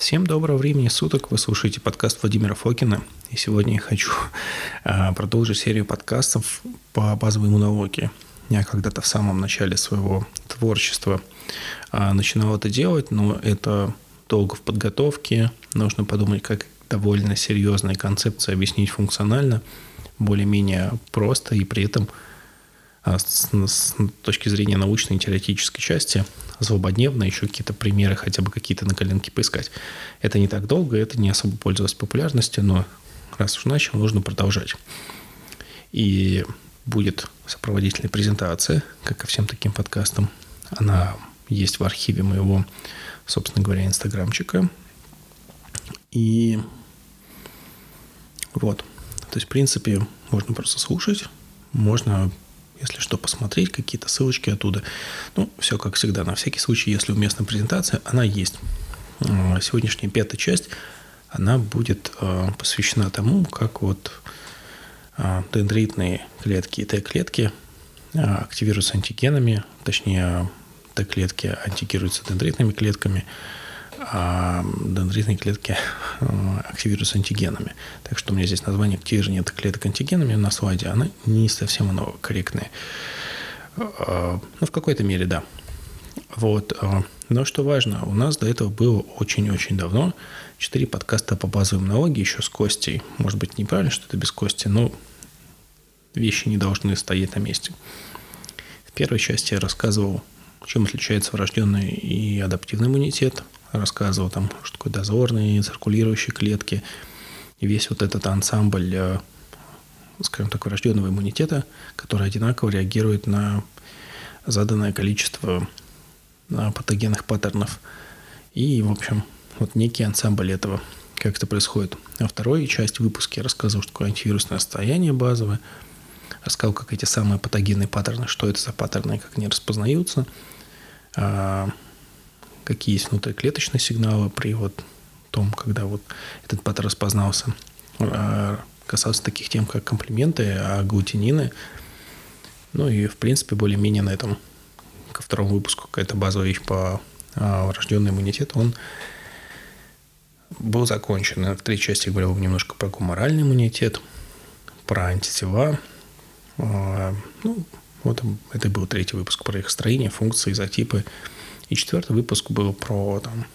Всем доброго времени суток. Вы слушаете подкаст Владимира Фокина. И сегодня я хочу а, продолжить серию подкастов по базовой иммунологии. Я когда-то в самом начале своего творчества а, начинал это делать, но это долго в подготовке. Нужно подумать, как довольно серьезные концепции объяснить функционально, более-менее просто и при этом с, с точки зрения научной и теоретической части злободневно еще какие-то примеры, хотя бы какие-то на коленке поискать. Это не так долго, это не особо пользовалось популярностью, но раз уж начал, нужно продолжать. И будет сопроводительная презентация, как ко всем таким подкастам. Она есть в архиве моего, собственно говоря, инстаграмчика. И вот. То есть, в принципе, можно просто слушать, можно если что, посмотреть какие-то ссылочки оттуда. Ну, все как всегда, на всякий случай, если уместна презентация, она есть. А, сегодняшняя пятая часть, она будет а, посвящена тому, как вот а, дендритные клетки и Т-клетки активируются антигенами, точнее, Т-клетки антигируются дендритными клетками – а дендритные клетки э, активируются антигенами. Так что у меня здесь название активирования клеток антигенами на слайде, оно не совсем оно корректное. Э, ну, в какой-то мере, да. Вот. Э, но что важно, у нас до этого было очень-очень давно четыре подкаста по базовой иммунологии, еще с Костей. Может быть, неправильно, что это без Кости, но вещи не должны стоять на месте. В первой части я рассказывал, чем отличается врожденный и адаптивный иммунитет – рассказывал, там, что такое дозорные, циркулирующие клетки, и весь вот этот ансамбль, э, скажем так, врожденного иммунитета, который одинаково реагирует на заданное количество э, патогенных паттернов. И, в общем, вот некий ансамбль этого, как это происходит. А второй часть выпуска я рассказывал, что такое антивирусное состояние базовое, рассказал, как эти самые патогенные паттерны, что это за паттерны, как они распознаются, какие есть внутриклеточные сигналы при вот том, когда вот этот паттерн распознался. А, касался таких тем, как комплименты, аглутинины. Ну и, в принципе, более-менее на этом ко второму выпуску какая-то базовая вещь по а, врожденный иммунитет, он был закончен. В третьей части я говорил немножко про гуморальный иммунитет, про антитела. А, ну, вот это был третий выпуск про их строение, функции, изотипы. И четвертый выпуск был про, там,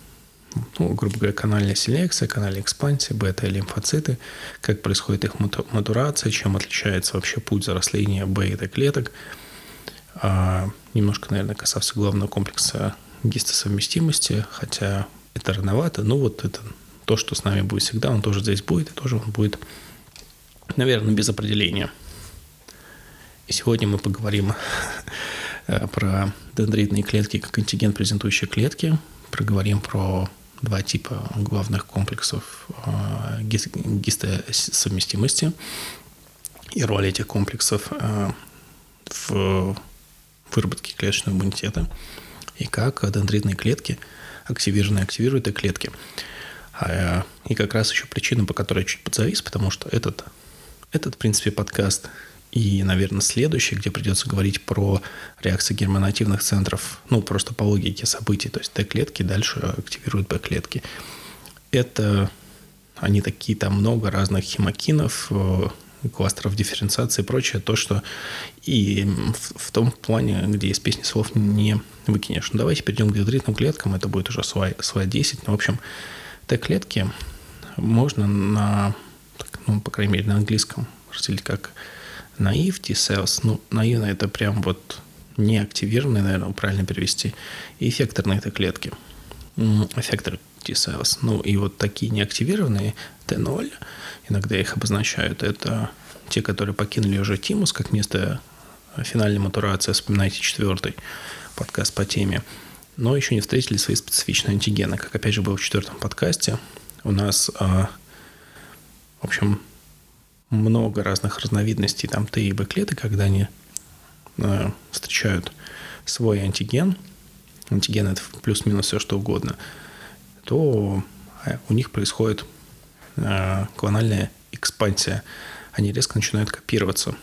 ну, грубо говоря, канальная селекция, канальная экспансия, бета-лимфоциты, как происходит их матурация, чем отличается вообще путь зарастания бета-клеток. А, немножко, наверное, касался главного комплекса гистосовместимости, хотя это рановато, но вот это то, что с нами будет всегда, он тоже здесь будет, и тоже он будет, наверное, без определения. И сегодня мы поговорим Э, про дендритные клетки как антиген презентующие клетки, проговорим про два типа главных комплексов э, гистосовместимости и роль этих комплексов э, в выработке клеточного иммунитета и как дендритные клетки активированные активируют эти клетки. И как раз еще причина, по которой я чуть подзавис, потому что этот, этот, в принципе, подкаст и, наверное, следующий, где придется говорить про реакции гермонативных центров, ну, просто по логике событий, то есть Т-клетки дальше активируют Б-клетки. Это они такие, там много разных химокинов, э, кластеров дифференциации и прочее, то, что и в, в том плане, где из песни слов не выкинешь. Ну, давайте перейдем к детритным клеткам, это будет уже слайд, слайд 10. Ну, в общем, Т-клетки можно на, ну, по крайней мере, на английском разделить как Наив T-cells, ну, наивно это прям вот не активированные, наверное, правильно перевести, и эффекторные это клетки. Эффектор T-cells. Ну, и вот такие неактивированные T0, иногда их обозначают, это те, которые покинули уже тимус как место финальной матурации, вспоминайте четвертый подкаст по теме, но еще не встретили свои специфичные антигены. Как опять же было в четвертом подкасте, у нас, а, в общем, много разных разновидностей там Т и Б клеток, когда они э, встречают свой антиген, антиген это плюс-минус все что угодно, то э, у них происходит э, клональная экспансия. Они резко начинают копироваться.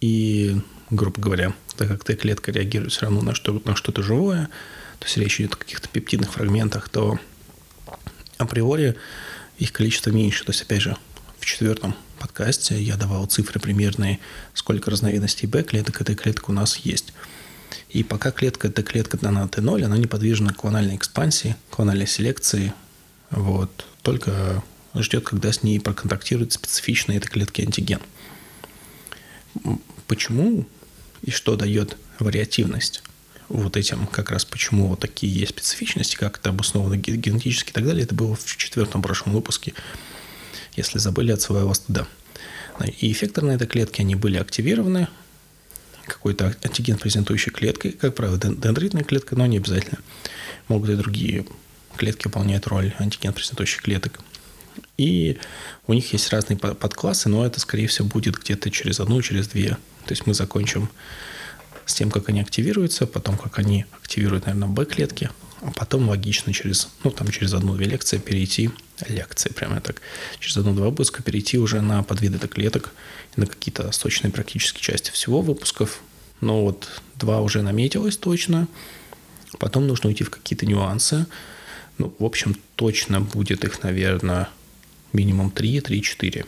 И, грубо говоря, так как Т-клетка реагирует все равно на, что, на что-то живое, то есть речь идет о каких-то пептидных фрагментах, то априори их количество меньше. То есть, опять же, четвертом подкасте я давал цифры примерные, сколько разновидностей Б-клеток этой клеток у нас есть. И пока клетка, эта клетка на Т0, она не подвержена клональной экспансии, клональной селекции. Вот. Только ждет, когда с ней проконтактирует специфичный этой клетки антиген. Почему и что дает вариативность? Вот этим как раз почему вот такие есть специфичности, как это обосновано генетически и так далее, это было в четвертом прошлом выпуске, если забыли, отсылаю вас туда. И эффекторные этой клетки, они были активированы, какой-то антиген презентующей клеткой, как правило, дендритная клетка, но не обязательно. Могут и другие клетки выполнять роль антиген презентующих клеток. И у них есть разные подклассы, но это, скорее всего, будет где-то через одну, через две. То есть мы закончим с тем, как они активируются, потом как они активируют, наверное, Б-клетки, а потом логично через, ну, там, через одну-две лекции перейти, лекции прямо так, через одну-два выпуска перейти уже на подвиды клеток, на какие-то сочные практически части всего выпусков. Но вот два уже наметилось точно. Потом нужно уйти в какие-то нюансы. Ну, в общем, точно будет их, наверное, минимум 3, 3, 4.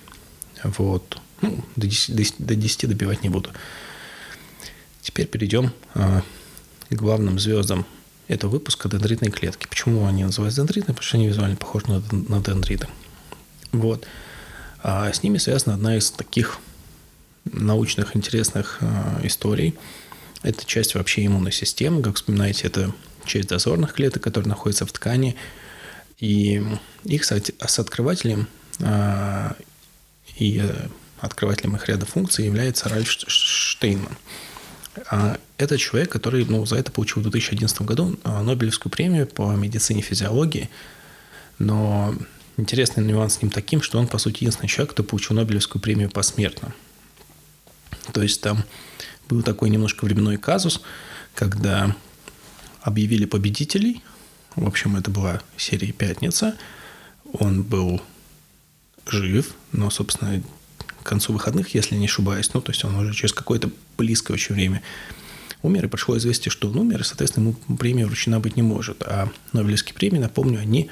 Вот. Ну, до 10, до 10 добивать не буду. Теперь перейдем э, к главным звездам этого выпуска дендритной клетки. Почему они называются дендритные? Потому что они визуально похожи на, на дендриты. Вот. А с ними связана одна из таких научных интересных э, историй. Это часть вообще иммунной системы. Как вспоминаете, это часть дозорных клеток, которые находятся в ткани. И их с открывателем э, и открывателем их ряда функций является Ральф Штейнман. Это человек, который ну, за это получил в 2011 году а, Нобелевскую премию по медицине и физиологии. Но интересный нюанс с ним таким, что он, по сути, единственный человек, кто получил Нобелевскую премию посмертно. То есть там был такой немножко временной казус, когда объявили победителей. В общем, это была серия «Пятница». Он был жив, но, собственно, к концу выходных, если не ошибаюсь, ну, то есть он уже через какое-то близкое очень время умер, и пришло известие, что он умер, и, соответственно, ему премия вручена быть не может. А Нобелевские премии, напомню, они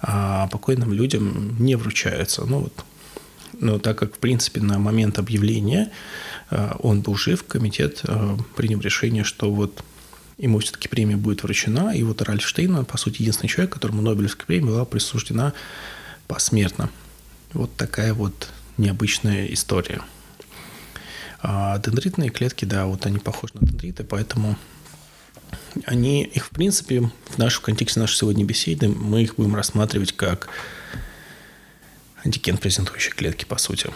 а, покойным людям не вручаются. Ну, вот. Но так как, в принципе, на момент объявления а, он был жив, комитет а, принял решение, что вот ему все-таки премия будет вручена, и вот Ральф Штейн, по сути, единственный человек, которому Нобелевская премия была присуждена посмертно. Вот такая вот необычная история. А дендритные клетки, да, вот они похожи на дендриты, поэтому они, их в принципе, в нашем контексте нашей сегодня беседы, мы их будем рассматривать как антиген презентующие клетки, по сути.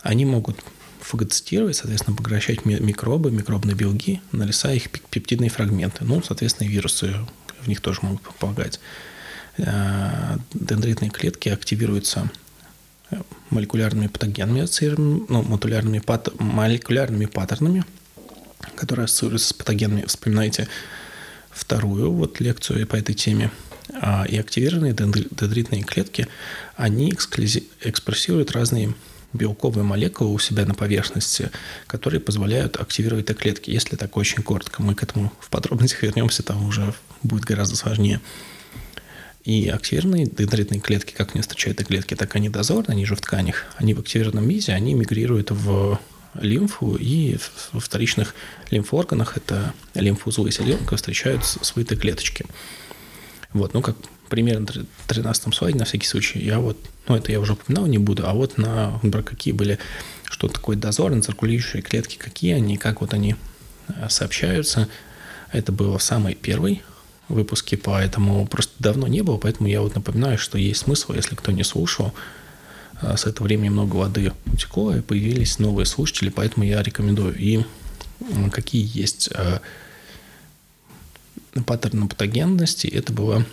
Они могут фагоцитировать, соответственно, поглощать микробы, микробные белки, нарисая их пептидные фрагменты. Ну, соответственно, и вирусы в них тоже могут помогать. Э, дендритные клетки активируются молекулярными патогенами, ну, молекулярными, пат, молекулярными паттернами, которые ассоциируются с патогенами. Вспоминайте вторую вот лекцию по этой теме. А, и активированные дендритные клетки, они экспрессируют разные белковые молекулы у себя на поверхности, которые позволяют активировать эти клетки. Если так очень коротко, мы к этому в подробностях вернемся, там уже будет гораздо сложнее. И активированные дендритные клетки, как не встречают эти клетки, так они дозорные, они же в тканях. Они в активированном виде, они мигрируют в лимфу и в вторичных лимфоорганах, это лимфоузлы и селенка, встречают свои клеточки. Вот, ну, как пример на 13 слайде, на всякий случай, я вот, ну, это я уже упоминал, не буду, а вот на, например, какие были, что такое дозорные циркулирующие клетки, какие они, как вот они э, сообщаются. Это было самый первый выпуске, поэтому просто давно не было, поэтому я вот напоминаю, что есть смысл, если кто не слушал, а, с этого времени много воды утекло, и появились новые слушатели, поэтому я рекомендую. И какие есть а, паттерны патогенности, это был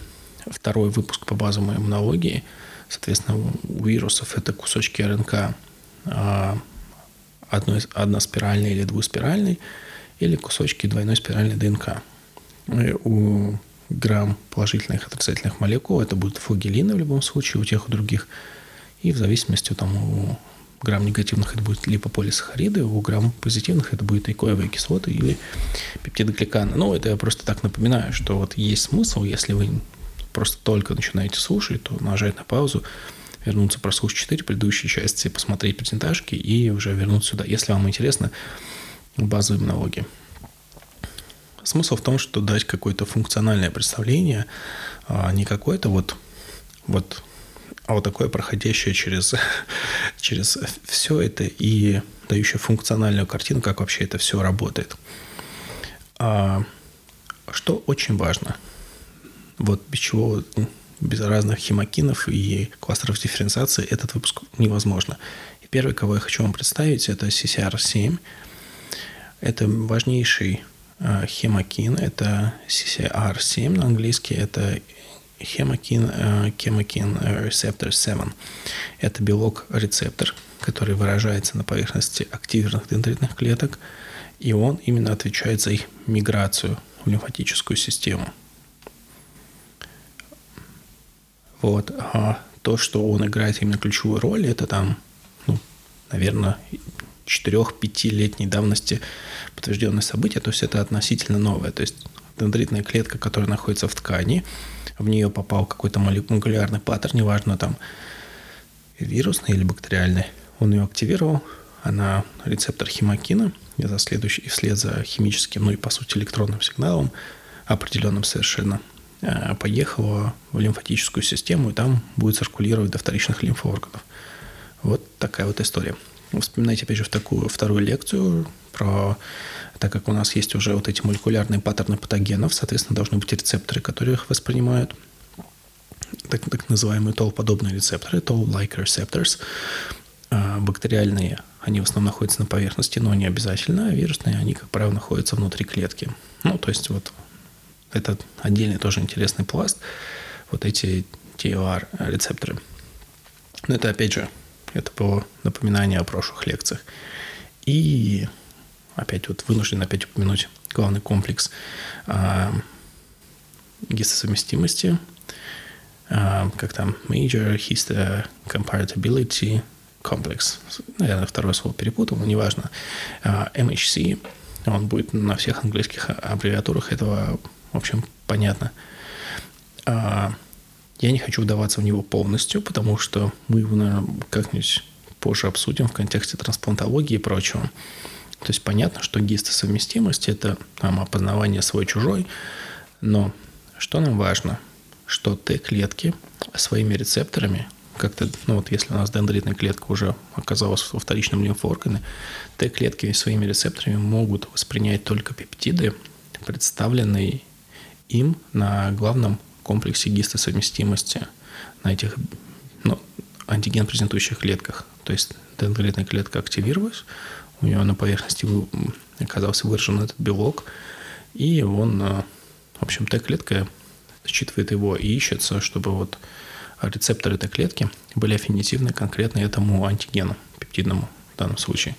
второй выпуск по базовой иммунологии. Соответственно, у вирусов это кусочки РНК а, одной, односпиральной или двуспиральной, или кусочки двойной спиральной ДНК у грамм положительных и отрицательных молекул это будут флагелины в любом случае, у тех и других. И в зависимости там, у грамм негативных это будет липополисахариды, у грамм позитивных это будет икоевые кислоты или пептидогликаны. Ну, это я просто так напоминаю, что вот есть смысл, если вы просто только начинаете слушать, то нажать на паузу, вернуться, прослушать 4 предыдущие части, посмотреть презентажки и уже вернуться сюда, если вам интересно базовые налоги. Смысл в том, что дать какое-то функциональное представление, а не какое-то вот, вот, а вот такое проходящее через, через все это и дающее функциональную картину, как вообще это все работает. А, что очень важно, вот без чего, без разных химокинов и кластеров дифференциации этот выпуск невозможно. И первый, кого я хочу вам представить, это CCR7. Это важнейший хемокин, это CCR7 на английский, это хемокин, э, хемокин рецептор 7. Это белок-рецептор, который выражается на поверхности активированных дендритных клеток, и он именно отвечает за их миграцию в лимфатическую систему. Вот. А то, что он играет именно ключевую роль, это там, ну, наверное, 4-5-летней давности подтвержденное событие, то есть это относительно новое. То есть дендритная клетка, которая находится в ткани, в нее попал какой-то молекулярный паттерн, неважно там вирусный или бактериальный, он ее активировал, она рецептор химокина, и за следующий, вслед за химическим, ну и по сути электронным сигналом, определенным совершенно, э, поехала в лимфатическую систему, и там будет циркулировать до вторичных лимфоорганов. Вот такая вот история. Вспоминайте, опять же, в такую вторую лекцию про, так как у нас есть уже вот эти молекулярные паттерны патогенов, соответственно, должны быть рецепторы, которые их воспринимают, так, так называемые TOL-подобные рецепторы, TOL-like receptors, а бактериальные, они в основном находятся на поверхности, но не обязательно, вирусные, они, как правило, находятся внутри клетки. Ну, то есть вот это отдельный тоже интересный пласт, вот эти TOR-рецепторы. Но это, опять же, это было напоминание о прошлых лекциях. И опять вот вынужден опять упомянуть главный комплекс а, гистосовместимости, а, как там Major Histocompatibility Complex. Наверное, второе слово перепутал, но неважно. А, MHC, он будет на всех английских аббревиатурах этого, в общем, понятно. А, я не хочу вдаваться в него полностью, потому что мы его, наверное, как-нибудь позже обсудим в контексте трансплантологии и прочего. То есть понятно, что гистосовместимость – это там, опознавание свой-чужой, но что нам важно? Что Т-клетки своими рецепторами, как-то, ну вот если у нас дендритная клетка уже оказалась во вторичном лимфооргане, Т-клетки своими рецепторами могут воспринять только пептиды, представленные им на главном комплексе гистосовместимости на этих ну, антиген-презентующих клетках. То есть дендритная клетка активировалась, у нее на поверхности оказался выражен этот белок, и он, э, в общем, Т-клетка считывает его и ищется, чтобы вот рецепторы этой клетки были аффинитивны конкретно этому антигену, пептидному в данном случае.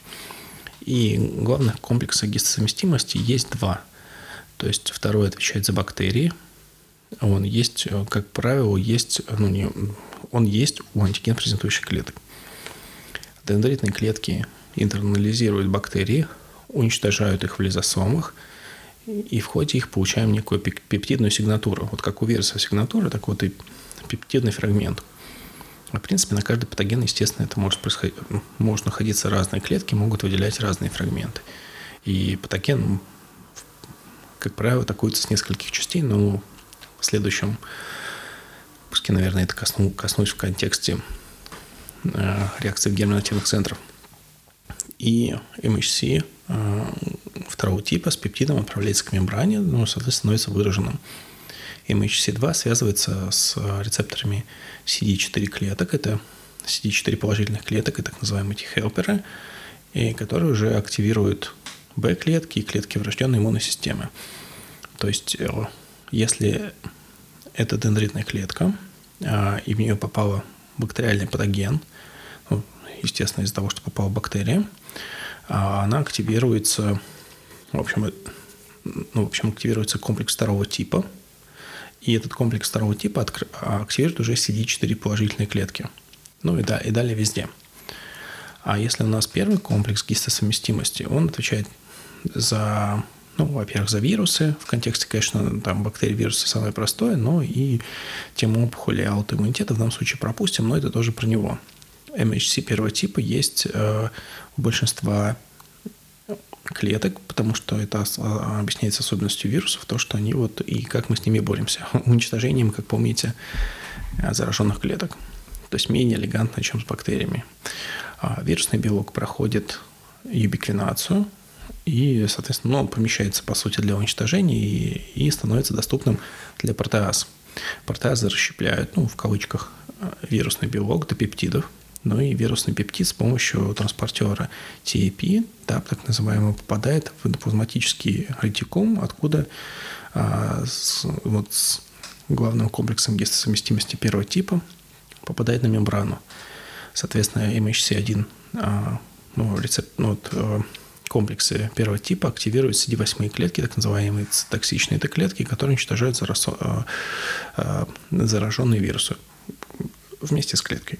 И главных комплексов гистосовместимости есть два. То есть второй отвечает за бактерии, он есть, э, как правило, есть, ну, не, он есть у антиген презентующих клеток. Дендритные клетки интернализируют бактерии, уничтожают их в лизосомах, и в ходе их получаем некую пептидную сигнатуру. Вот как у вируса сигнатура, так вот и пептидный фрагмент. В принципе, на каждый патоген, естественно, это может происходить, может находиться разные клетки, могут выделять разные фрагменты. И патоген, как правило, атакуется с нескольких частей, но в следующем выпуске, наверное, это косну, коснусь в контексте э, реакции герминативных центров. И MHC э, второго типа с пептидом отправляется к мембране, ну, соответственно, становится выраженным. MHC2 связывается с рецепторами CD4 клеток. Это CD4 положительных клеток и так называемые T-хелперы, и которые уже активируют B-клетки и клетки врожденной иммунной системы. То есть э, если это дендритная клетка, а, и в нее попал бактериальный патоген, ну, естественно, из-за того, что попала бактерия, а, она активируется, в общем, ну, в общем, активируется комплекс второго типа, и этот комплекс второго типа активирует уже CD4 положительные клетки. Ну и, да, и далее везде. А если у нас первый комплекс гистосовместимости, он отвечает за Ну, во-первых, за вирусы. В контексте, конечно, там бактерии, вирусы самое простое, но и тему опухоли аутоиммунитета в данном случае пропустим, но это тоже про него. MHC первого типа есть э, у большинства клеток, потому что это а, объясняется особенностью вирусов, то, что они вот и как мы с ними боремся. Уничтожением, как помните, зараженных клеток. То есть менее элегантно, чем с бактериями. А вирусный белок проходит юбиквинацию и, соответственно, ну, помещается, по сути, для уничтожения и, и становится доступным для протеаз. Протеазы расщепляют, ну, в кавычках, вирусный белок до пептидов, но и вирусный пептид с помощью транспортера TAP, да, так называемого, попадает в эндоплазматический ретикум, откуда а, с, вот с главным комплексом гистосовместимости первого типа попадает на мембрану. Соответственно, MHC1 а, ну, рецепт, ну, вот, а, комплексы первого типа активируют CD8 клетки, так называемые токсичные это клетки, которые уничтожают а, а, зараженные вирусы вместе с клеткой.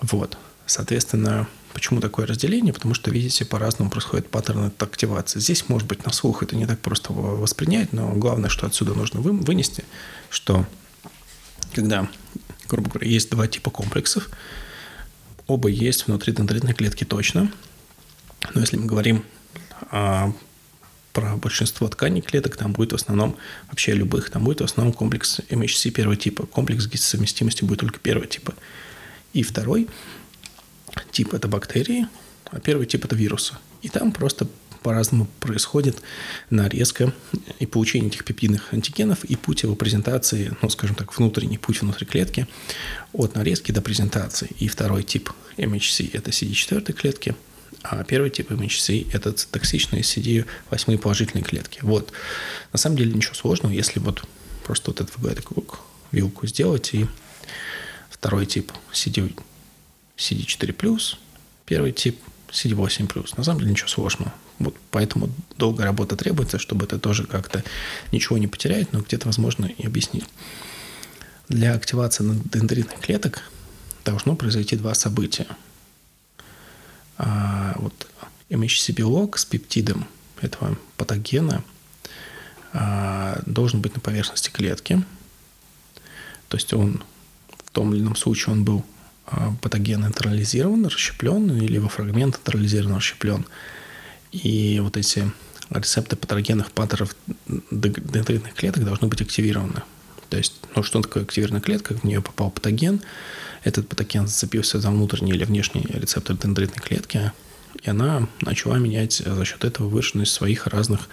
Вот. Соответственно, почему такое разделение? Потому что, видите, по-разному происходит паттерн активации. Здесь, может быть, на слух это не так просто воспринять, но главное, что отсюда нужно вынести, что когда, грубо говоря, есть два типа комплексов, оба есть внутри дендритной клетки точно, но если мы говорим а, про большинство тканей клеток, там будет в основном, вообще любых, там будет в основном комплекс MHC первого типа. Комплекс гистосовместимости будет только первого типа. И второй тип – это бактерии, а первый тип – это вирусы. И там просто по-разному происходит нарезка и получение этих пептидных антигенов и путь его презентации, ну, скажем так, внутренний путь внутри клетки от нарезки до презентации. И второй тип MHC – это CD4 клетки, а первый тип MHC – это токсичные CD8 положительные клетки. Вот. На самом деле ничего сложного, если вот просто вот этот такую вилку сделать и второй тип CD, CD4+, первый тип CD8+. На самом деле ничего сложного. Вот поэтому долгая работа требуется, чтобы это тоже как-то ничего не потерять, но где-то возможно и объяснить. Для активации дендритных клеток должно произойти два события. А, вот MHC-белок с пептидом этого патогена а, должен быть на поверхности клетки. То есть он том или ином случае он был а, патоген нейтрализирован, расщеплен, или во фрагмент нейтрализирован, расщеплен. И вот эти рецепты патогенных паттернов дендритных клеток должны быть активированы. То есть, ну, что такое активированная клетка? В нее попал патоген, этот патоген зацепился за внутренний или внешний рецептор дендритной клетки, и она начала менять за счет этого выраженность своих разных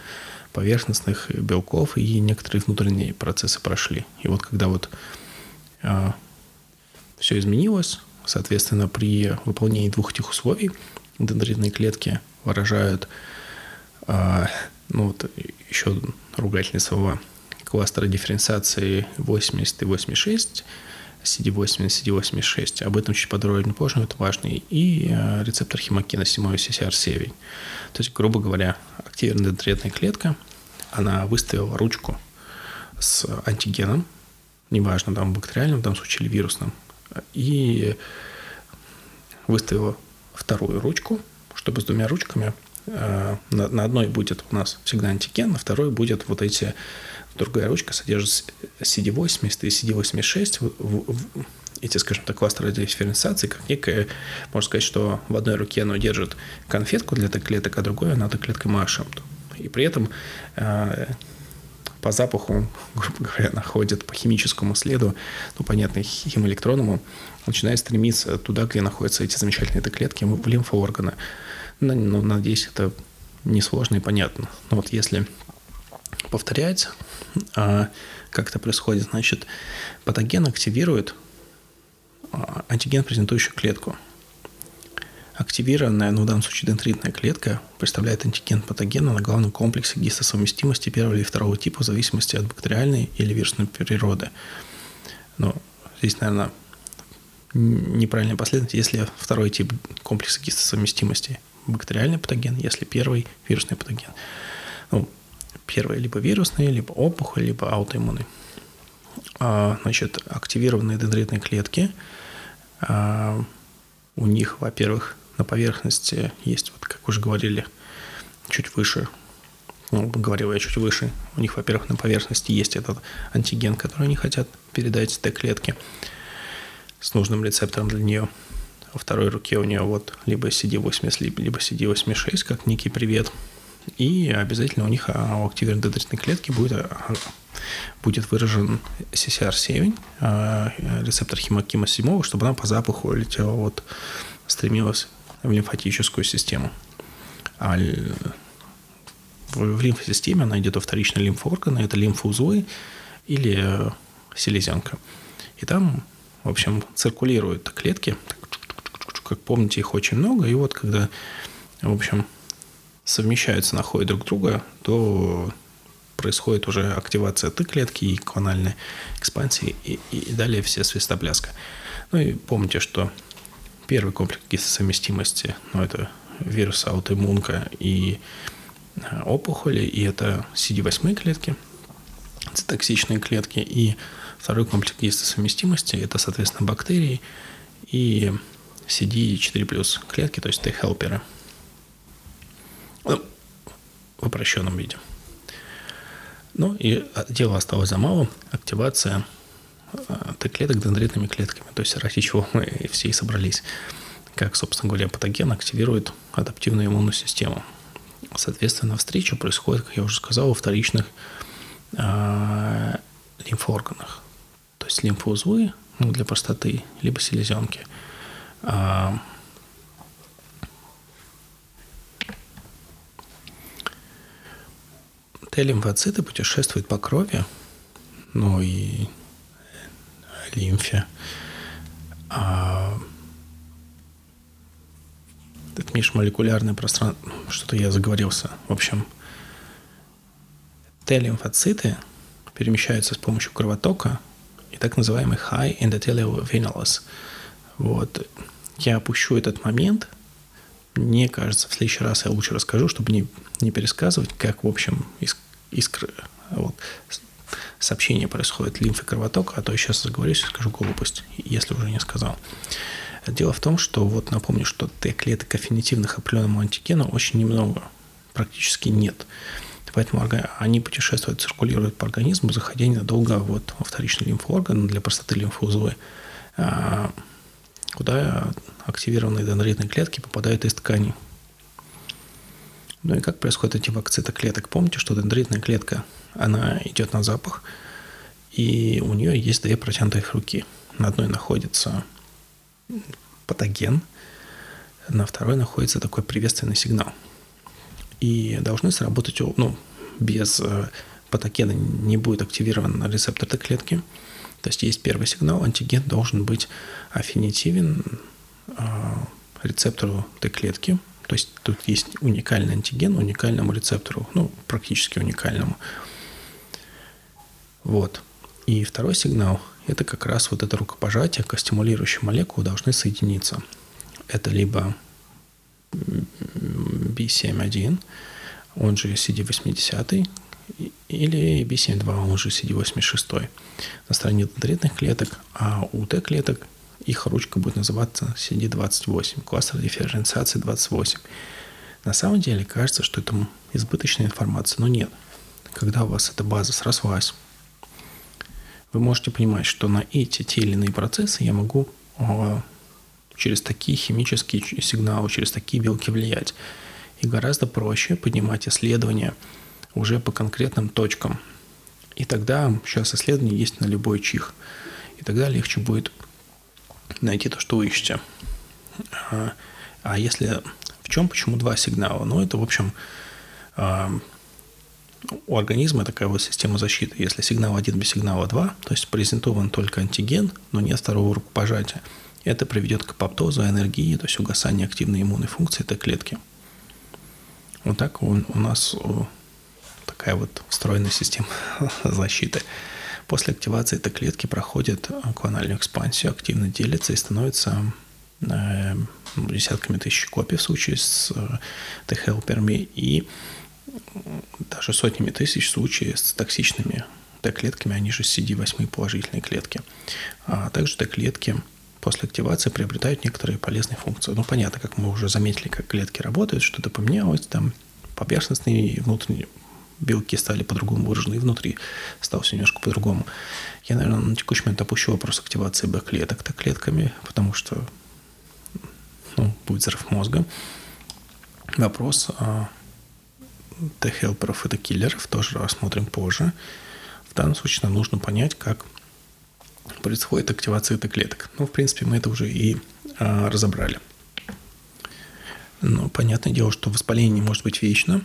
поверхностных белков, и некоторые внутренние процессы прошли. И вот когда вот а, все изменилось. Соответственно, при выполнении двух этих условий дендритные клетки выражают э, ну, вот еще ругательные слова кластера дифференциации 80 и 86, CD8 и CD86. Об этом чуть подробнее позже, но это важно. И э, рецептор хемокина 7 CCR7. То есть, грубо говоря, активированная дендритная клетка, она выставила ручку с антигеном, неважно, там бактериальным, в данном случае, или вирусным, и выставила вторую ручку, чтобы с двумя ручками э, на, на одной будет у нас всегда антиген, на второй будет вот эти другая ручка содержит CD80 и CD86 в, в, эти, скажем так, кластеры дифференциации, как некое, можно сказать, что в одной руке оно держит конфетку для этой клеток, а другой она клеткой машет. И при этом э, по запаху, грубо говоря, находит по химическому следу, ну, понятно, химоэлектронному, начинает стремиться туда, где находятся эти замечательные клетки, в лимфоорганы. Ну, ну, надеюсь, это несложно и понятно. Но вот если повторять, а, как это происходит, значит, патоген активирует а, антиген, презентующую клетку – Активированная, ну в данном случае дендритная клетка, представляет антиген патогена на главном комплексе гистосовместимости первого или второго типа в зависимости от бактериальной или вирусной природы. Но здесь, наверное, неправильная последовательность, если второй тип комплекса гистосовместимости бактериальный патоген, если первый вирусный патоген. Ну, первый либо вирусный, либо опухоль, либо аутоиммунный. А, значит, активированные дендритные клетки, а, у них, во-первых, на поверхности есть, вот как уже говорили, чуть выше ну, говорил я чуть выше, у них, во-первых, на поверхности есть этот антиген, который они хотят передать Т-клетке с нужным рецептором для нее. Во второй руке у нее вот либо CD80, либо CD86, как некий привет. И обязательно у них а, у активированной дендритной клетки будет, а, будет выражен CCR7, а, рецептор химокима 7, чтобы она по запаху летела вот, стремилась в лимфатическую систему. А в лимфосистеме она идет во вторичные лимфоорганы, это лимфоузлы или селезенка. И там, в общем, циркулируют клетки, как помните, их очень много, и вот когда, в общем, совмещаются, находят друг друга, то происходит уже активация Т-клетки и клональная экспансия, и, и далее все свистопляска. Ну и помните, что первый комплекс гистосовместимости, ну это вирус аутоиммунка и Э, опухоли, и это CD8 клетки, цитоксичные клетки, и второй комплекс гистосовместимости – это, соответственно, бактерии и CD4+, клетки, то есть Т-хелперы. Ну, в упрощенном виде. Ну и дело осталось за малым – активация э, Т-клеток дендритными клетками, то есть ради чего мы все и собрались. Как, собственно говоря, патоген активирует адаптивную иммунную систему – Соответственно, встреча происходит, как я уже сказал, во вторичных э, лимфоорганах. То есть лимфоузлы, ну, для простоты, либо селезенки. Э, Т-лимфоциты путешествуют по крови, ну и лимфе. А это межмолекулярное пространство, что-то я заговорился. В общем, Т-лимфоциты перемещаются с помощью кровотока и так называемый high endothelial venules. Вот. Я опущу этот момент. Мне кажется, в следующий раз я лучше расскажу, чтобы не, не пересказывать, как, в общем, иск, искры, вот, сообщение происходит лимфы кровотока, а то я сейчас заговорюсь и скажу глупость, если уже не сказал. Дело в том, что вот напомню, что Т-клеток аффинитивных определенному антигену очень немного, практически нет. Поэтому они путешествуют, циркулируют по организму, заходя ненадолго вот во вторичный лимфоорган для простоты лимфоузлы, а, куда активированные дендритные клетки попадают из тканей. Ну и как происходит эти клеток? Помните, что дендритная клетка, она идет на запах, и у нее есть две протянутых руки. На одной находится патоген, на второй находится такой приветственный сигнал. И должны сработать, ну, без э, патогена не будет активирован рецептор Т-клетки. То есть есть первый сигнал, антиген должен быть аффинитивен э, рецептору Т-клетки. То есть тут есть уникальный антиген уникальному рецептору, ну, практически уникальному. Вот. И второй сигнал это как раз вот это рукопожатие, костимулирующие молекулы должны соединиться. Это либо B7-1, он же CD80, или B7-2, он же CD86 на стороне дендритных клеток, а у Т-клеток их ручка будет называться CD28, кластер дифференциации 28. На самом деле кажется, что это избыточная информация, но нет. Когда у вас эта база срослась, вы можете понимать, что на эти те или иные процессы я могу а, через такие химические сигналы, через такие белки влиять. И гораздо проще поднимать исследования уже по конкретным точкам. И тогда сейчас исследование есть на любой чих. И тогда легче будет найти то, что вы ищете. А, а если в чем, почему два сигнала? Ну, это, в общем, а, у организма такая вот система защиты. Если сигнал 1 без сигнала 2, то есть презентован только антиген, но нет второго рукопожатия, это приведет к апоптозу энергии, то есть угасанию активной иммунной функции этой клетки. Вот так у, у нас такая вот встроенная система защиты. После активации этой клетки проходит клональную экспансию, активно делится и становится э, десятками тысяч копий в случае с э, Т-хелперами. И даже сотнями тысяч случаев с токсичными Т-клетками, они же CD8 положительные клетки. А также Т-клетки после активации приобретают некоторые полезные функции. Ну, понятно, как мы уже заметили, как клетки работают, что-то поменялось, там поверхностные и внутренние белки стали по-другому выражены, и внутри стало все немножко по-другому. Я, наверное, на текущий момент опущу вопрос активации Б-клеток Т-клетками, потому что ну, будет взрыв мозга. Вопрос а, Т-хелперов и Т-киллеров тоже рассмотрим позже. В данном случае нам нужно понять, как происходит активация Т-клеток. Ну, в принципе, мы это уже и а, разобрали. Но понятное дело, что воспаление может быть вечно,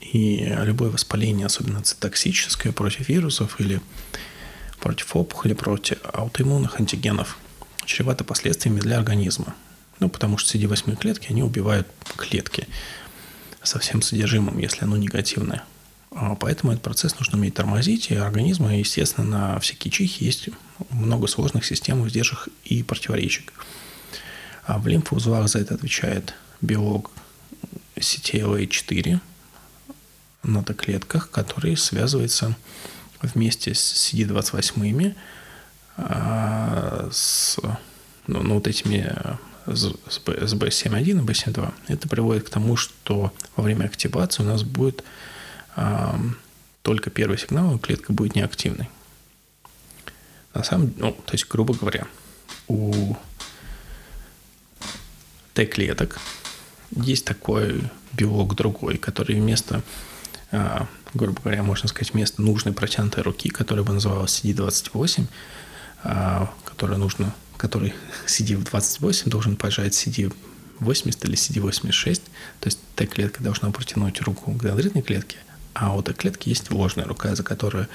и любое воспаление, особенно цитоксическое, против вирусов или против опухоли, против аутоиммунных антигенов, чревато последствиями для организма. Ну, потому что CD8 клетки, они убивают клетки со всем содержимым, если оно негативное. А поэтому этот процесс нужно уметь тормозить, и организма, естественно, на всякие чихи есть много сложных систем сдержек и противоречий. А в лимфоузлах за это отвечает белок CTLA4 на клетках, который связывается вместе с CD28 а, с ну, ну, вот этими с B7.1 и B7.2. Это приводит к тому, что во время активации у нас будет а, только первый сигнал, и клетка будет неактивной. На самом деле, ну, то есть, грубо говоря, у Т-клеток есть такой белок другой, который вместо, грубо говоря, можно сказать, вместо нужной протянутой руки, которая бы называлась CD28, а, которая нужно, который CD28 должен пожать CD80 или CD86, то есть Т-клетка должна протянуть руку к дендритной клетке, а у Т-клетки есть ложная рука, за которую,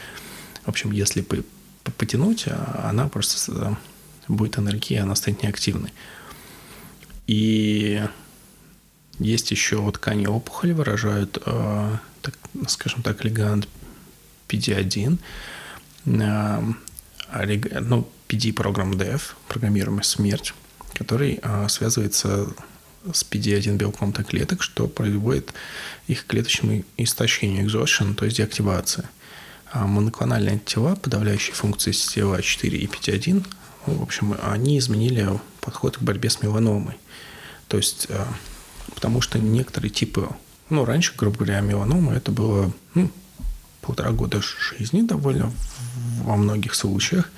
в общем, если потянуть, а, она просто будет энергия, она станет неактивной. И есть еще ткани опухоли выражают, э, так, скажем так, легант PD1, э, ну, PD программ DEF, программируемая смерть, который э, связывается с PD1 белком Т-клеток, что приводит их клеточному истощению, exhaustion, то есть деактивации. А моноклональные антитела, подавляющие функции CTLA4 и PD1, в общем, они изменили подход к борьбе с меланомой. То есть, э, потому что некоторые типы, ну, раньше, грубо говоря, меланома это было ну, полтора года жизни довольно во многих случаях,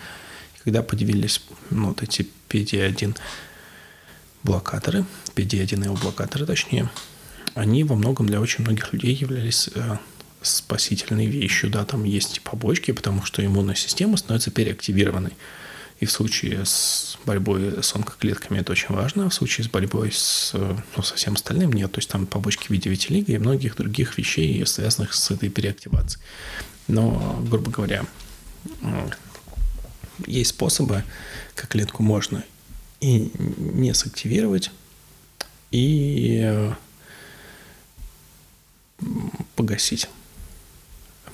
когда появились ну, вот эти PD1 блокаторы, PD1 и блокаторы точнее, они во многом для очень многих людей являлись э, спасительной вещью. Да, там есть побочки, потому что иммунная система становится переактивированной. И в случае с борьбой с онкоклетками это очень важно, а в случае с борьбой с, ну, со всем остальным нет. То есть там побочки в виде витилиго и многих других вещей, связанных с этой переактивацией. Но, грубо говоря, есть способы, как клетку можно и не сактивировать, и погасить.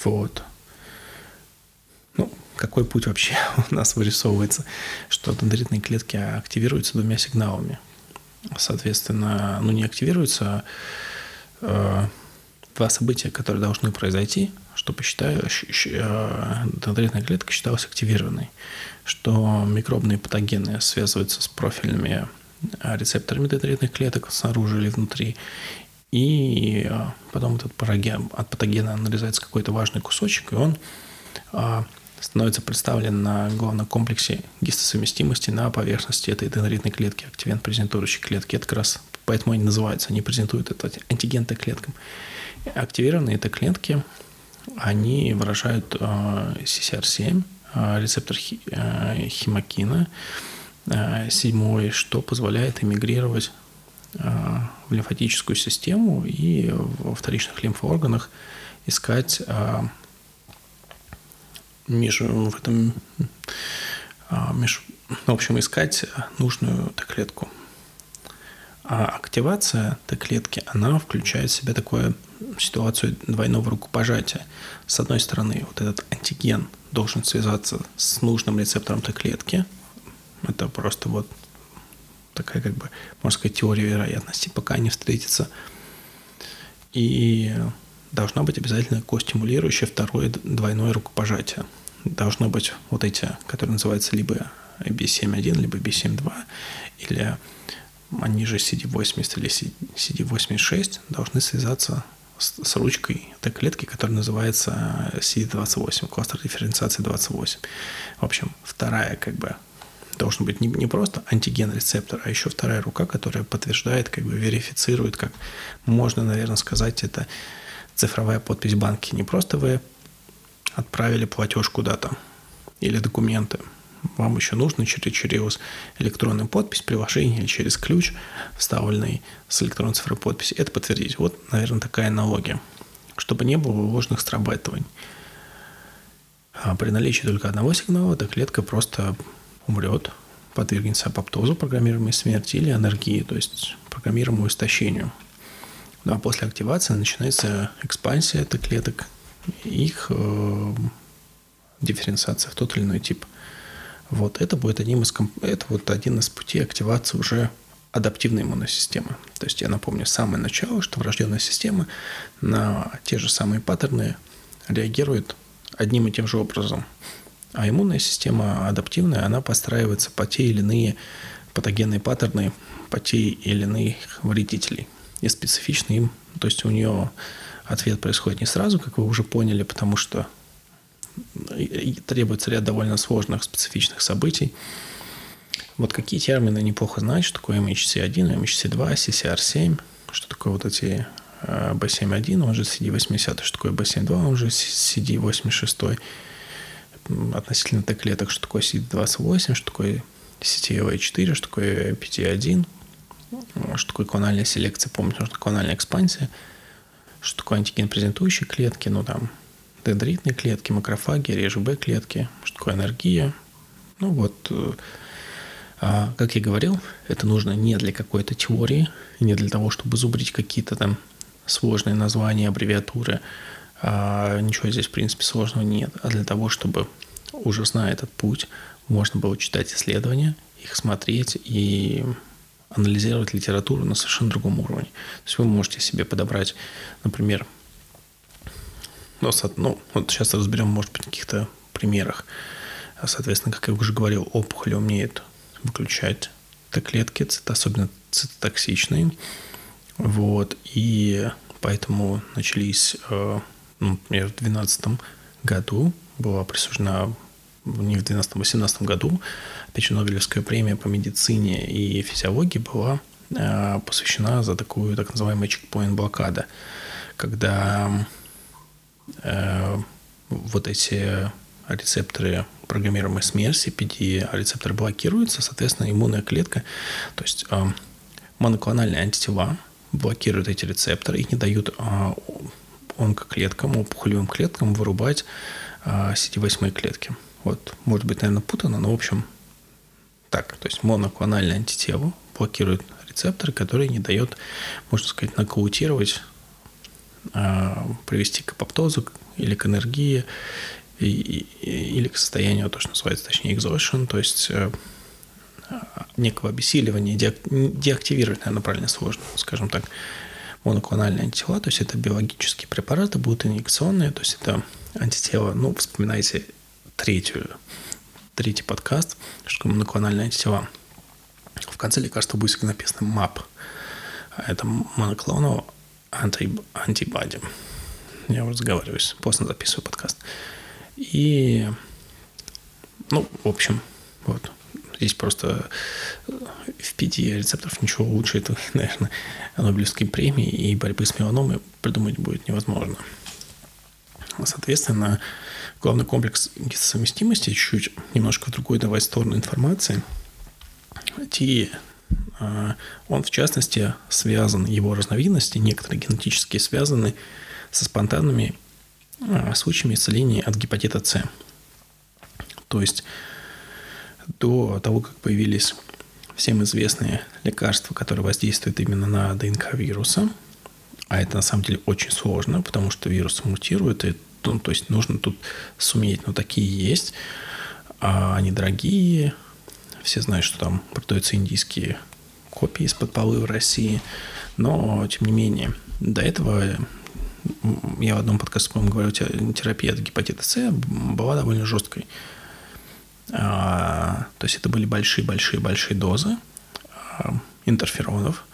Вот какой путь вообще у нас вырисовывается, что дендритные клетки активируются двумя сигналами. Соответственно, ну не активируются э, два события, которые должны произойти, чтобы считаю, э, дендритная клетка считалась активированной, что микробные патогены связываются с профильными э, рецепторами дендритных клеток снаружи или внутри, и э, потом этот параген, от патогена нарезается какой-то важный кусочек, и он становится представлен на главном комплексе гистосовместимости на поверхности этой дендритной клетки, активент презентующей клетки. Это как раз поэтому они называются, они презентуют это антиген Т-клеткам. Активированные Т-клетки, они выражают э, CCR7, э, рецептор э, химокина, седьмой, что позволяет эмигрировать в лимфатическую систему и во вторичных лимфоорганах искать между в этом а, меж, в общем, искать нужную Т-клетку. А активация Т-клетки, она включает в себя такую ситуацию двойного рукопожатия. С одной стороны, вот этот антиген должен связаться с нужным рецептором Т-клетки. Это просто вот такая, как бы, можно сказать, теория вероятности, пока они встретятся. И должна быть обязательно костимулирующее второе двойное рукопожатие. Должно быть вот эти, которые называются либо B7.1, либо B7.2, или они же CD80 или CD86 должны связаться с, с ручкой этой клетки, которая называется CD28, кластер дифференциации 28. В общем, вторая как бы должен быть не, не просто антиген-рецептор, а еще вторая рука, которая подтверждает, как бы верифицирует, как можно, наверное, сказать, это цифровая подпись банки. Не просто вы отправили платеж куда-то или документы, вам еще нужно через, через электронную подпись приложение или через ключ, вставленный с электронной цифровой подписи, это подтвердить. Вот, наверное, такая аналогия, чтобы не было ложных срабатываний. А при наличии только одного сигнала эта клетка просто умрет, подвергнется апоптозу, программируемой смерти или анаргии, то есть программируемому истощению. Ну, а после активации начинается экспансия этой клеток, их э, дифференциация в тот или иной тип – вот это будет одним из, это вот один из путей активации уже адаптивной иммунной системы. То есть я напомню с самого начала, что врожденная система на те же самые паттерны реагирует одним и тем же образом. А иммунная система адаптивная, она подстраивается по те или иные патогенные паттерны, по те или иных вредителей. И специфичны им. То есть у нее ответ происходит не сразу, как вы уже поняли, потому что требуется ряд довольно сложных специфичных событий. Вот какие термины неплохо знать, что такое MHC1, MHC2, CCR7, что такое вот эти B7.1, он же CD80, что такое B7.2, он же CD86, относительно Т-клеток, что такое CD28, что такое CTLA4, что такое PT1, что такое клональная селекция, помните, что такое клональная экспансия, что такое антиген-презентующие клетки, ну там дендритные клетки, макрофаги, реже Б-клетки, что такое энергия. Ну вот, э, а, как я говорил, это нужно не для какой-то теории, не для того, чтобы зубрить какие-то там сложные названия, аббревиатуры. А ничего здесь, в принципе, сложного нет. А для того, чтобы, уже зная этот путь, можно было читать исследования, их смотреть и анализировать литературу на совершенно другом уровне. То есть вы можете себе подобрать, например, ну, ну, вот сейчас разберем, может быть, каких-то примерах. А, соответственно, как я уже говорил, опухоли умеют выключать Т-клетки, особенно цитотоксичные. Вот. И поэтому начались, э, ну, например, в 2012 году была присуждена не в 2012-2018 году, опять же, Нобелевская премия по медицине и физиологии была э, посвящена за такую так называемую чекпоинт-блокада, когда Э, вот эти рецепторы программируемой смерти, PD-рецепторы блокируются, соответственно, иммунная клетка, то есть э, моноклональные антитела блокируют эти рецепторы и не дают э, онкоклеткам, опухолевым клеткам вырубать CD8 клетки. Вот, может быть, наверное, путано, но, в общем, так. То есть моноклональное антитело блокирует рецепторы, которые не дают, можно сказать, нокаутировать а, привести к апоптозу или к энергии, или к состоянию, то, что называется, точнее, exhaustion, то есть э, некого обессиливания, деактивировать, наверное, правильно сложно, скажем так, моноклональные антитела, то есть это биологические препараты, будут инъекционные, то есть это антитела, ну, вспоминайте третью, третий подкаст, что такое моноклональные антитела. В конце лекарства будет написано MAP. Это моноклоновое анти, антибади. Я разговариваюсь, поздно записываю подкаст. И, ну, в общем, вот. Здесь просто э, в пяти рецептов ничего лучше это, наверное, Нобелевской премии и борьбы с меланомой придумать будет невозможно. Соответственно, главный комплекс совместимости чуть-чуть немножко в другую давать сторону информации. Те а, он, в частности, связан, его разновидности, некоторые генетически связаны со спонтанными а, случаями исцеления от гепатита С. То есть до того, как появились всем известные лекарства, которые воздействуют именно на ДНК вируса, а это на самом деле очень сложно, потому что вирус мутирует, и, ну, то есть нужно тут суметь, но такие есть, а они дорогие, все знают, что там продаются индийские копии из-под полы в России. Но, тем не менее, до этого я в одном подкасте, по-моему, говорил, терапия от гепатита С была довольно жесткой. А, то есть это были большие-большие-большие дозы а, интерферонов,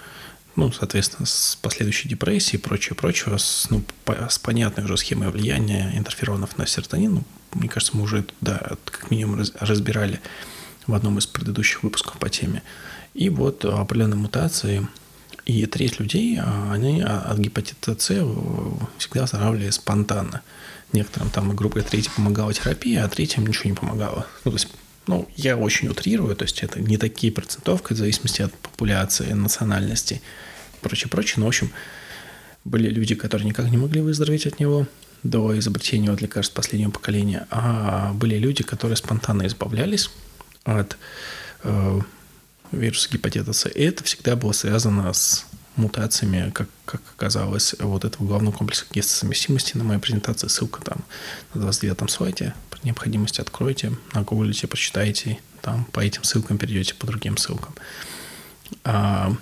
ну, соответственно, с последующей депрессией и прочее, прочее, с, ну, по, с понятной уже схемой влияния интерферонов на серотонин. Ну, мне кажется, мы уже это, да, как минимум раз, разбирали в одном из предыдущих выпусков по теме. И вот определенные мутации и треть людей, а, они от гепатита С всегда выздоравливали спонтанно. Некоторым там, грубо говоря, третьей помогала терапия, а третьим ничего не помогало. Ну, то есть ну, я очень утрирую, то есть это не такие процентовки в зависимости от популяции, национальности прочее, прочее. Но, в общем, были люди, которые никак не могли выздороветь от него до изобретения от лекарств последнего поколения, а были люди, которые спонтанно избавлялись от э, вируса гепатита С. И это всегда было связано с мутациями, как, как оказалось, вот этого главного комплекса гистосовместимости. На моей презентации ссылка там на 29-м слайде. При необходимости откройте, нагуглите, прочитайте, там по этим ссылкам перейдете по другим ссылкам. А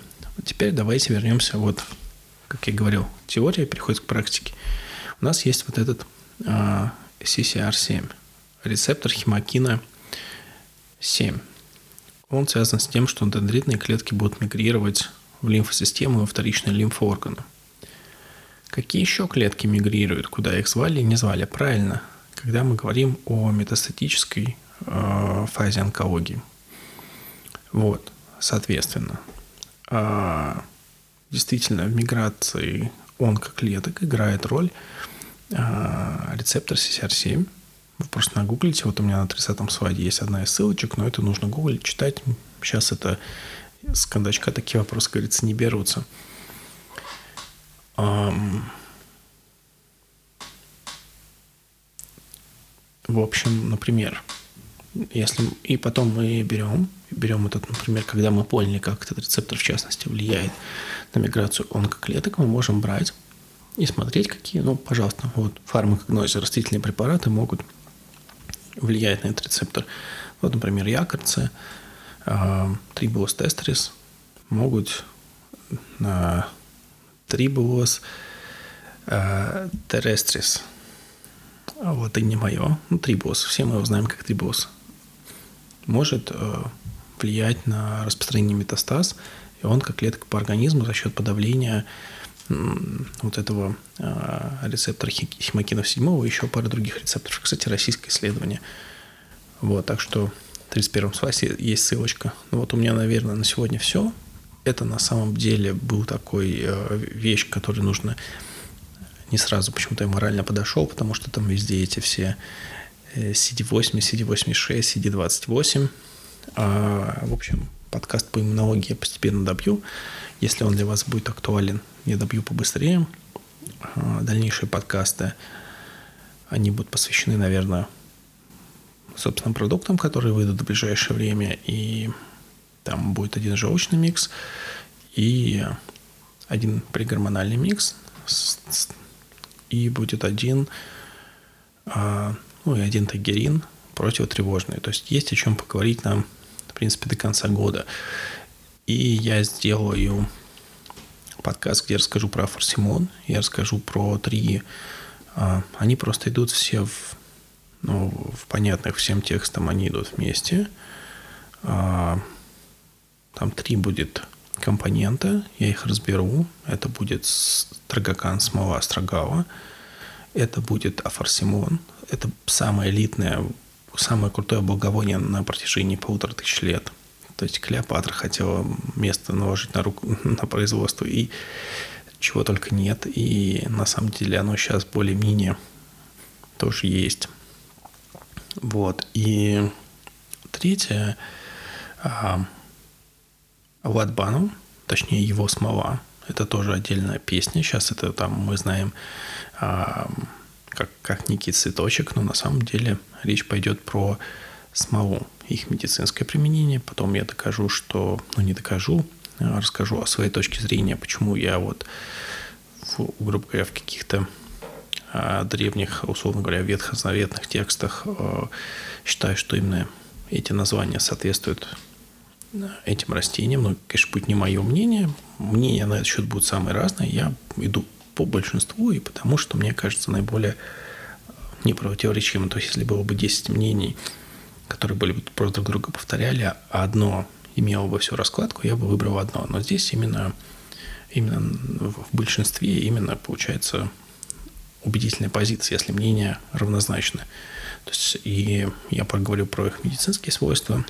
теперь давайте вернемся вот, как я говорил, теория переходит к практике. У нас есть вот этот а, CCR7, рецептор химокина 7. Он связан с тем, что дендритные клетки будут мигрировать в лимфосистему и вторичные лимфоорганы. Какие еще клетки мигрируют, куда их звали и не звали? Правильно, когда мы говорим о метастатической э, фазе онкологии. Вот, соответственно, э, действительно в миграции онкоклеток играет роль э, рецептор CCR7. Вы просто нагуглите, вот у меня на 30-м слайде есть одна из ссылочек, но это нужно гуглить, читать. Сейчас это с кондачка такие вопросы, говорится, не берутся. В общем, например, если и потом мы берем, берем этот, например, когда мы поняли, как этот рецептор в частности влияет на миграцию онкоклеток, мы можем брать и смотреть, какие, ну, пожалуйста, вот фармакогнозия, растительные препараты могут влиять на этот рецептор. Вот, например, якорцы, трибулос тестерис могут на терестрис. Вот и не мое. Ну, трибулос. Все мы его знаем как трибулос. Может э, влиять на распространение метастаз, и он как клетка по организму за счет подавления вот этого э, рецептора химокинов 7 и еще пары других рецепторов. Кстати, российское исследование. Вот, так что 31 слайде есть ссылочка. Ну вот у меня, наверное, на сегодня все. Это на самом деле был такой э, вещь, которой нужно не сразу почему-то я морально подошел, потому что там везде эти все CD8, CD86, CD28. А, в общем, подкаст по иммунологии я постепенно добью. Если он для вас будет актуален, я добью побыстрее. А, дальнейшие подкасты, они будут посвящены, наверное, собственным продуктам, которые выйдут в ближайшее время. И там будет один желчный микс и один пригормональный микс. И будет один, а, ну и один тагерин противотревожный. То есть есть о чем поговорить нам, в принципе, до конца года. И я сделаю подкаст, где расскажу про форсимон, я расскажу про три... А, они просто идут все в ну, в понятных всем текстам они идут вместе. А, там три будет компонента, я их разберу. Это будет строгакан, смола, строгала. Это будет афорсимон. Это самое элитное, самое крутое благовоние на протяжении полутора тысяч лет. То есть Клеопатра хотела место наложить на руку на производство и чего только нет. И на самом деле оно сейчас более-менее тоже есть. Вот. И третье, а, Ватбану, точнее его смола, это тоже отдельная песня. Сейчас это там мы знаем а, как, как некий цветочек, но на самом деле речь пойдет про смолу, их медицинское применение. Потом я докажу, что, ну не докажу, а расскажу о своей точке зрения, почему я вот, грубо говоря, в каких-то древних, условно говоря, ветхозаветных текстах э, считаю, что именно эти названия соответствуют этим растениям. Но, конечно, будет не мое мнение. Мнения на этот счет будут самые разные. Я иду по большинству, и потому что, мне кажется, наиболее непротиворечивым. То есть, если было бы 10 мнений, которые были бы просто друг друга повторяли, а одно имело бы всю раскладку, я бы выбрал одно. Но здесь именно именно в большинстве именно получается убедительная позиция, если мнения равнозначны. То есть и я проговорю про их медицинские свойства,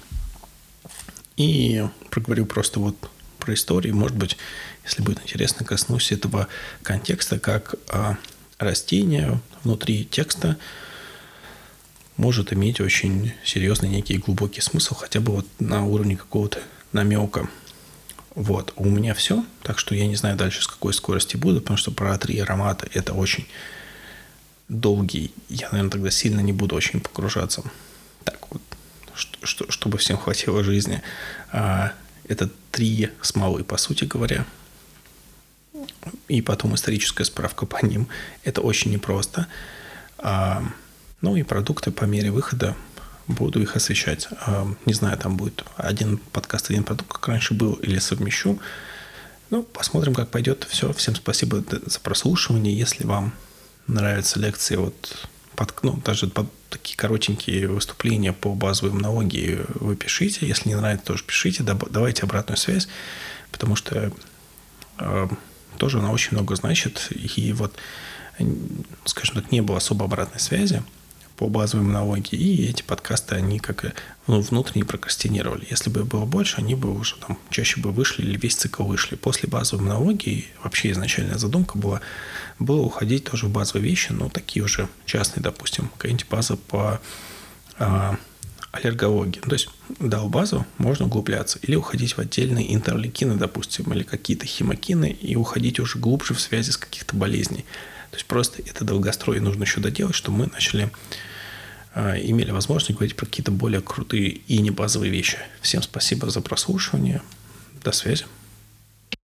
и проговорю просто вот про историю. Может быть, если будет интересно, коснусь этого контекста, как а, растение внутри текста может иметь очень серьезный некий глубокий смысл, хотя бы вот на уровне какого-то намека. Вот, у меня все, так что я не знаю дальше, с какой скорости буду, потому что про три аромата это очень долгий. Я, наверное, тогда сильно не буду очень погружаться. Так вот, что, что, чтобы всем хватило жизни. А, это три смолы, по сути говоря. И потом историческая справка по ним. Это очень непросто. А, ну и продукты по мере выхода буду их освещать. А, не знаю, там будет один подкаст, один продукт, как раньше был, или совмещу. Ну, посмотрим, как пойдет. Все, всем спасибо за прослушивание. Если вам нравятся лекции, вот под, ну, даже под такие коротенькие выступления по базовой иммунологии вы пишите. Если не нравится, тоже пишите, давайте обратную связь, потому что э, тоже она очень много значит. И вот, скажем так, не было особо обратной связи по базовой иммунологии, и эти подкасты, они как ну, внутренне прокрастинировали. Если бы было больше, они бы уже там чаще бы вышли или весь цикл вышли. После базовой иммунологии вообще изначальная задумка была, было уходить тоже в базовые вещи, но такие уже частные, допустим, какая-нибудь база по а, аллергологии. То есть дал базу, можно углубляться. Или уходить в отдельные интерлейкины, допустим, или какие-то химокины, и уходить уже глубже в связи с каких-то болезней. То есть просто это долгострой нужно еще доделать, что мы начали а, имели возможность говорить про какие-то более крутые и не базовые вещи. Всем спасибо за прослушивание. До связи.